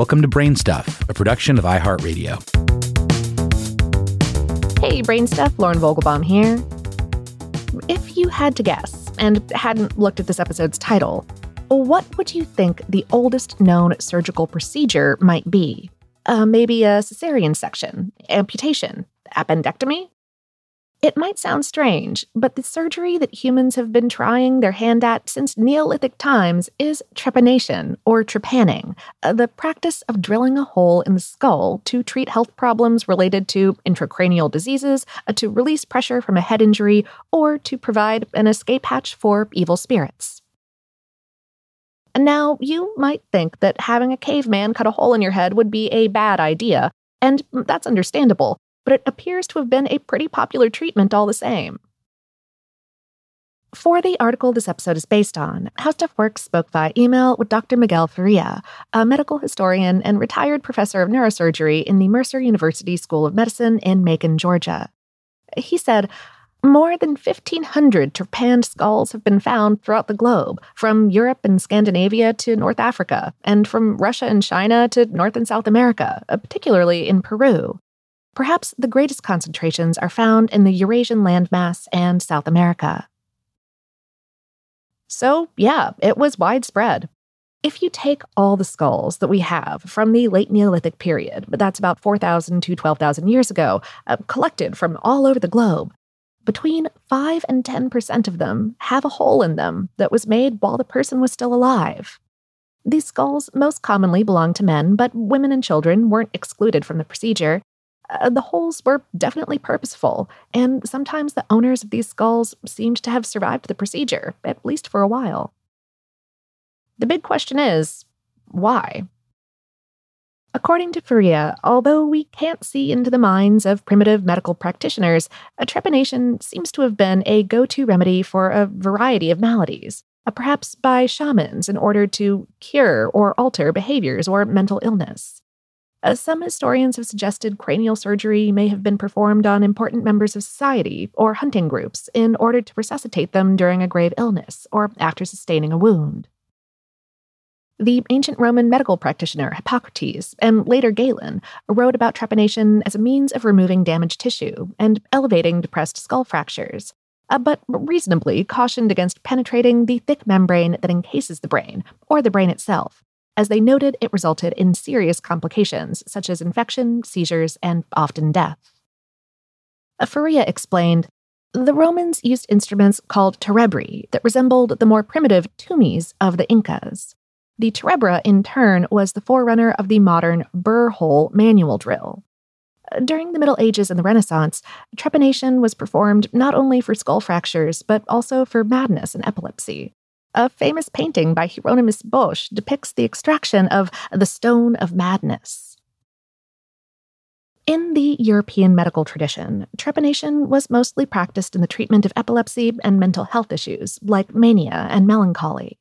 Welcome to Brain Stuff, a production of iHeartRadio. Hey, Brain Stuff, Lauren Vogelbaum here. If you had to guess and hadn't looked at this episode's title, what would you think the oldest known surgical procedure might be? Uh, maybe a cesarean section, amputation, appendectomy? It might sound strange, but the surgery that humans have been trying their hand at since Neolithic times is trepanation or trepanning, uh, the practice of drilling a hole in the skull to treat health problems related to intracranial diseases, uh, to release pressure from a head injury, or to provide an escape hatch for evil spirits. Now, you might think that having a caveman cut a hole in your head would be a bad idea, and that's understandable but it appears to have been a pretty popular treatment all the same. For the article this episode is based on, How Stuff Works spoke via email with Dr. Miguel Faria, a medical historian and retired professor of neurosurgery in the Mercer University School of Medicine in Macon, Georgia. He said, more than 1,500 trepanned skulls have been found throughout the globe, from Europe and Scandinavia to North Africa, and from Russia and China to North and South America, uh, particularly in Peru. Perhaps the greatest concentrations are found in the Eurasian landmass and South America. So, yeah, it was widespread. If you take all the skulls that we have from the late Neolithic period, but that's about 4,000 to 12,000 years ago, uh, collected from all over the globe, between 5 and 10% of them have a hole in them that was made while the person was still alive. These skulls most commonly belong to men, but women and children weren't excluded from the procedure, uh, the holes were definitely purposeful, and sometimes the owners of these skulls seemed to have survived the procedure, at least for a while. The big question is why? According to Faria, although we can't see into the minds of primitive medical practitioners, trepanation seems to have been a go to remedy for a variety of maladies, uh, perhaps by shamans in order to cure or alter behaviors or mental illness. Uh, some historians have suggested cranial surgery may have been performed on important members of society or hunting groups in order to resuscitate them during a grave illness or after sustaining a wound. The ancient Roman medical practitioner Hippocrates and later Galen wrote about trepanation as a means of removing damaged tissue and elevating depressed skull fractures, uh, but reasonably cautioned against penetrating the thick membrane that encases the brain or the brain itself, as they noted it resulted in serious complications such as infection, seizures, and often death. Uh, Faria explained The Romans used instruments called terebri that resembled the more primitive tumis of the Incas. The terebra, in turn, was the forerunner of the modern burr hole manual drill. Uh, during the Middle Ages and the Renaissance, trepanation was performed not only for skull fractures, but also for madness and epilepsy. A famous painting by Hieronymus Bosch depicts the extraction of the Stone of Madness. In the European medical tradition, trepanation was mostly practiced in the treatment of epilepsy and mental health issues like mania and melancholy.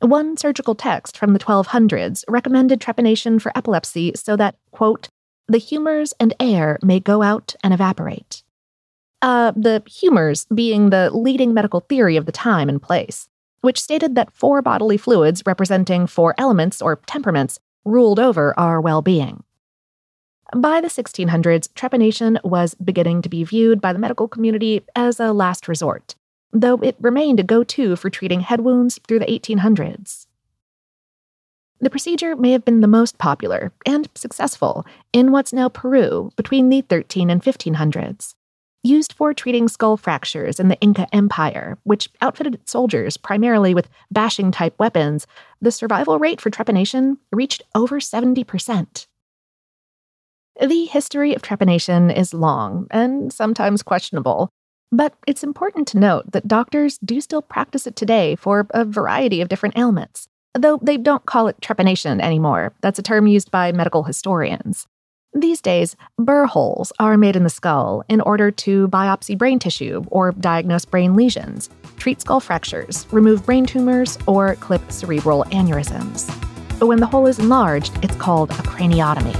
One surgical text from the 1200s recommended trepanation for epilepsy so that, quote, the humors and air may go out and evaporate. Uh, the humors being the leading medical theory of the time and place, which stated that four bodily fluids representing four elements or temperaments ruled over our well being. By the 1600s, trepanation was beginning to be viewed by the medical community as a last resort, though it remained a go to for treating head wounds through the 1800s. The procedure may have been the most popular and successful in what's now Peru between the 13 and 1500s. Used for treating skull fractures in the Inca Empire, which outfitted its soldiers primarily with bashing type weapons, the survival rate for trepanation reached over 70%. The history of trepanation is long and sometimes questionable, but it's important to note that doctors do still practice it today for a variety of different ailments, though they don't call it trepanation anymore. That's a term used by medical historians. These days, burr holes are made in the skull in order to biopsy brain tissue or diagnose brain lesions, treat skull fractures, remove brain tumors, or clip cerebral aneurysms. But when the hole is enlarged, it's called a craniotomy.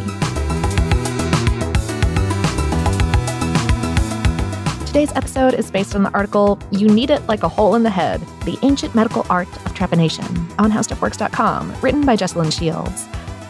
Today's episode is based on the article You Need It Like a Hole in the Head The Ancient Medical Art of Trepanation on HowStuffWorks.com, written by Jesslyn Shields.